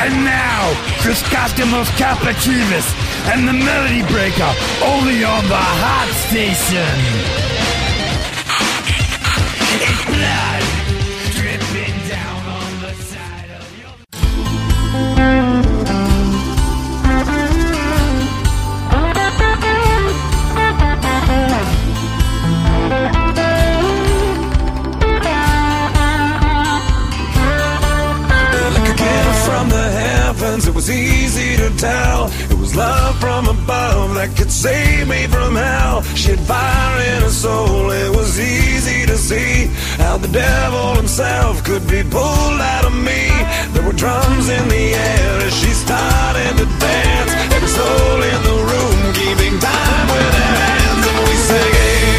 And now, Chris Chriskostomos Capachivis and the Melody Breaker, only on the Hot Station. It's blood tell. It was love from above that could save me from hell. She had fire in her soul, it was easy to see how the devil himself could be pulled out of me. There were drums in the air as she started to dance. Every soul in the room keeping time with their hands, and we sang,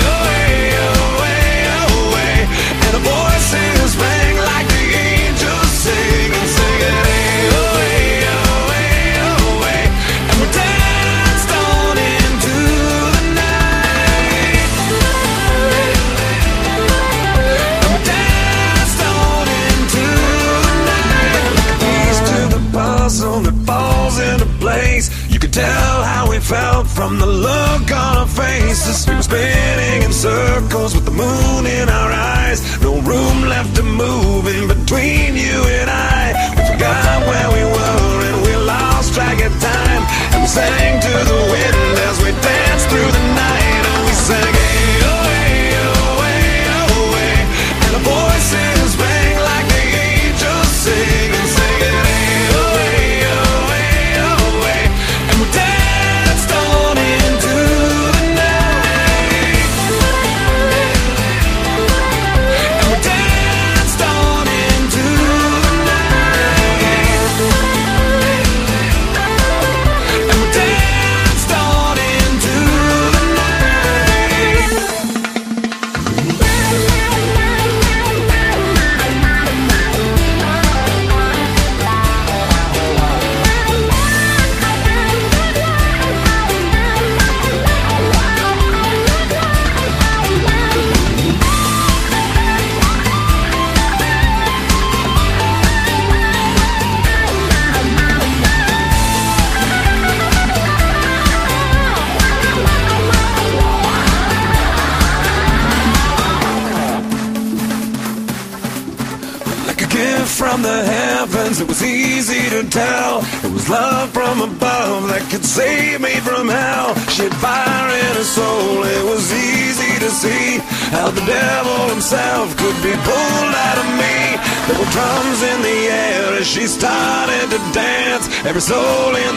oh, oh, hey, oh, hey. And voices rang like the tell how we felt from the look on our faces. We were spinning in circles with the moon in our eyes. No room left to move in between you and I. We forgot where we were and we lost track of time. And we sang to the wind Every soul in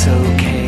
That's okay.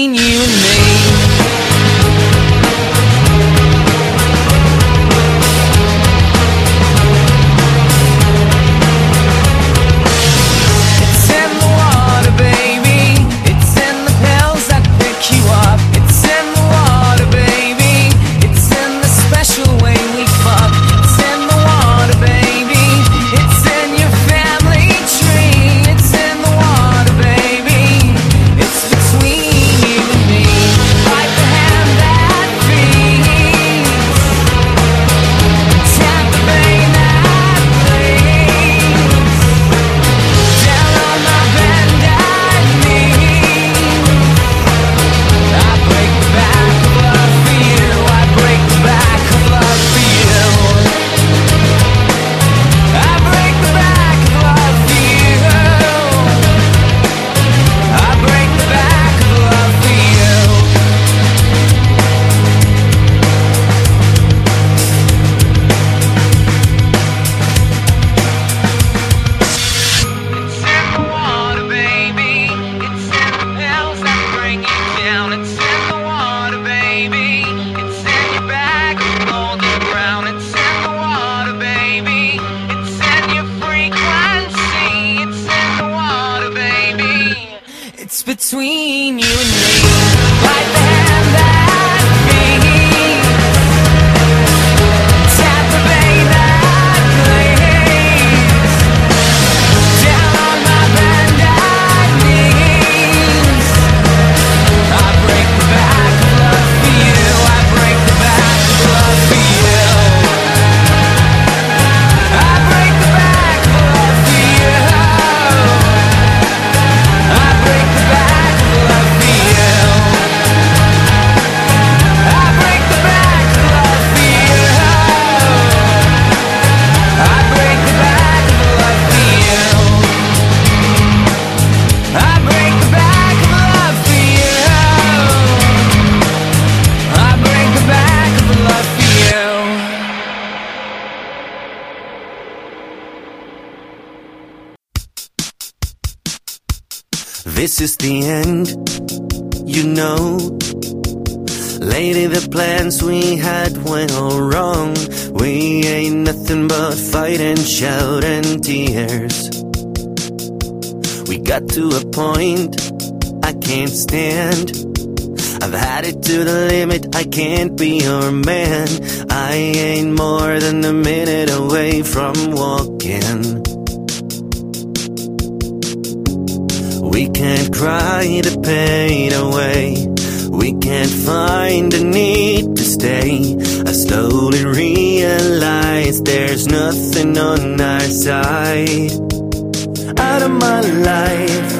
between you and me. is the end, you know. Lady, the plans we had went all wrong. We ain't nothing but fight and shout and tears. We got to a point I can't stand. I've had it to the limit, I can't be your man. I ain't more than a minute away from walking. can't cry the pain away. We can't find the need to stay. I slowly realize there's nothing on our side. Out of my life,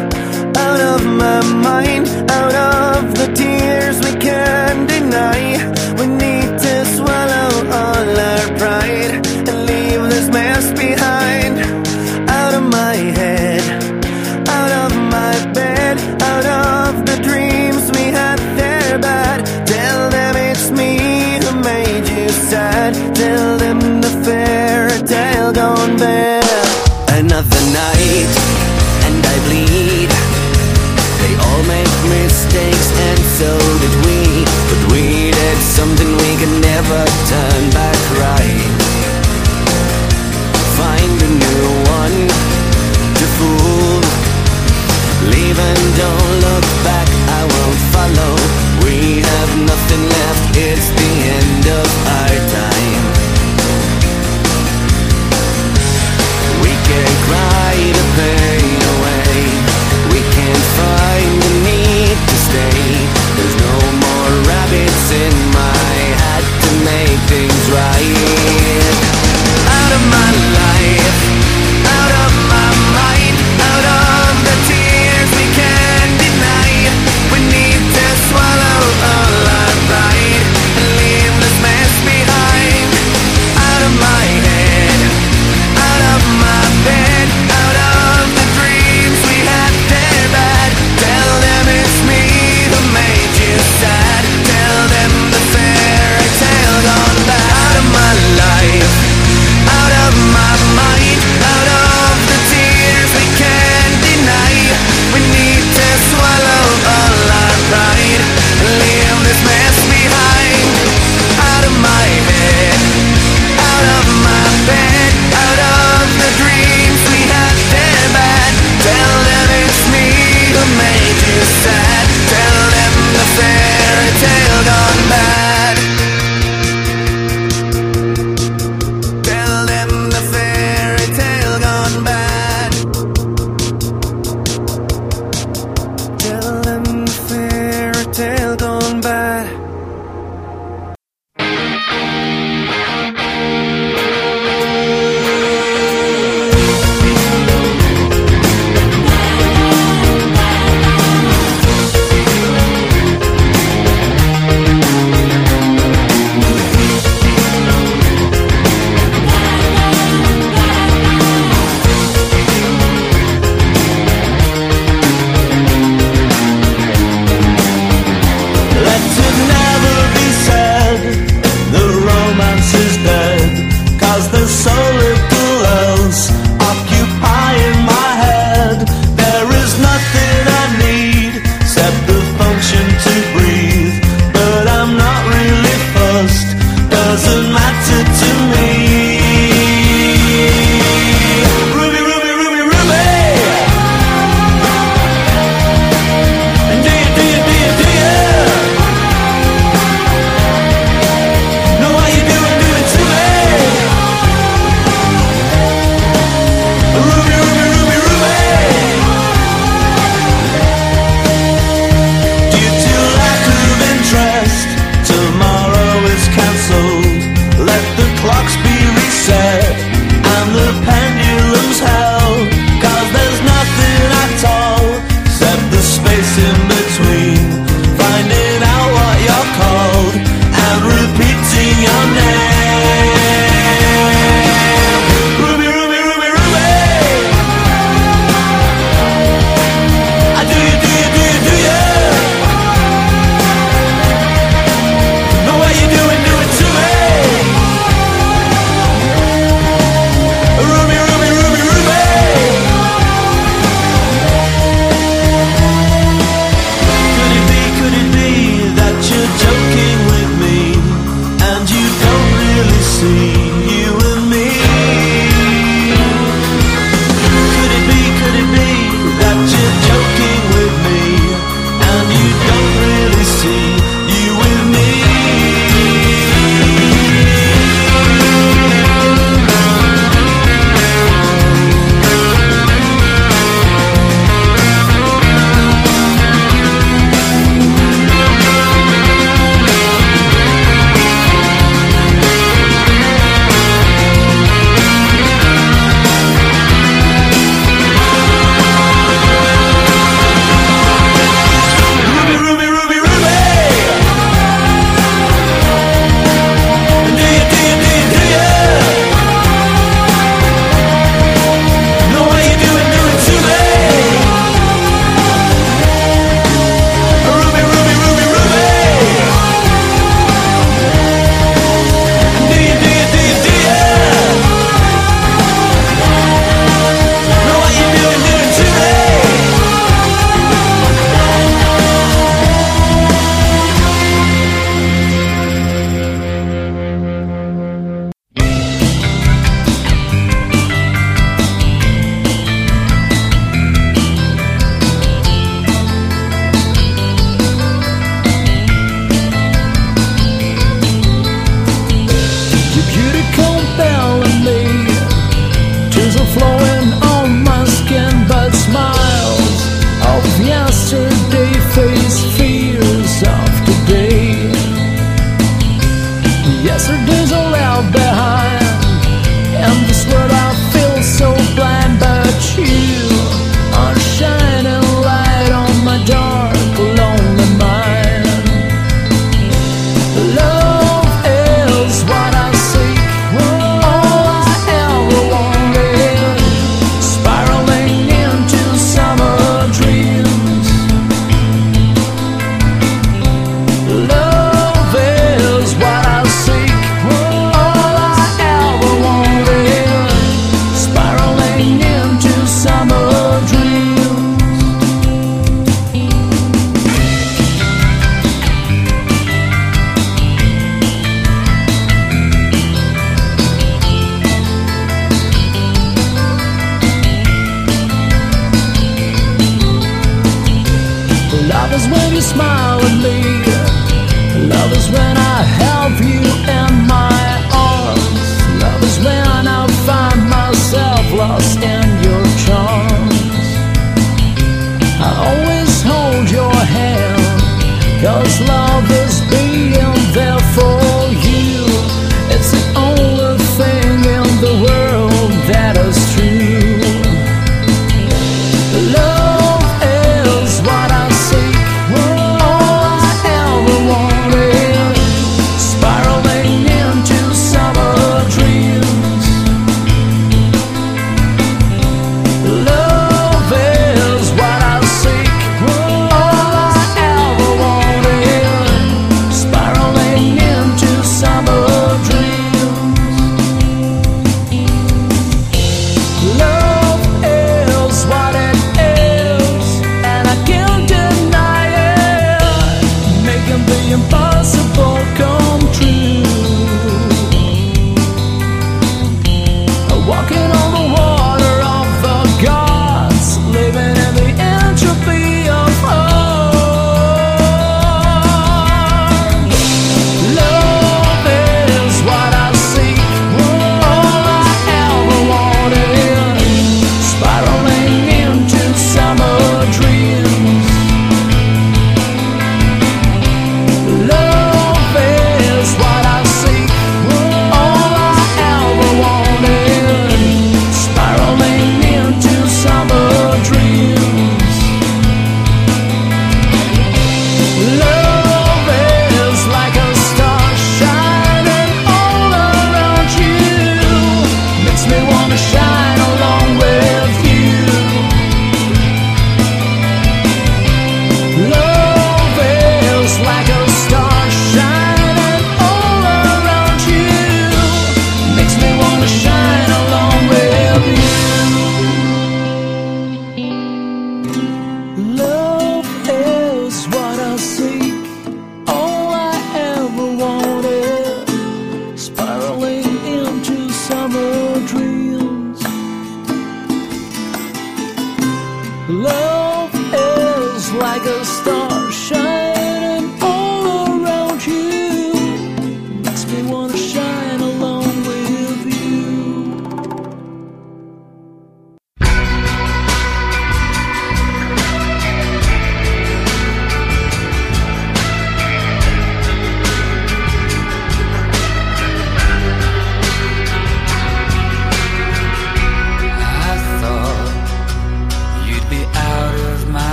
out of my mind, out of the tears we can't deny.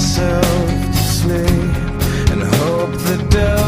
myself to sleep and hope the dust.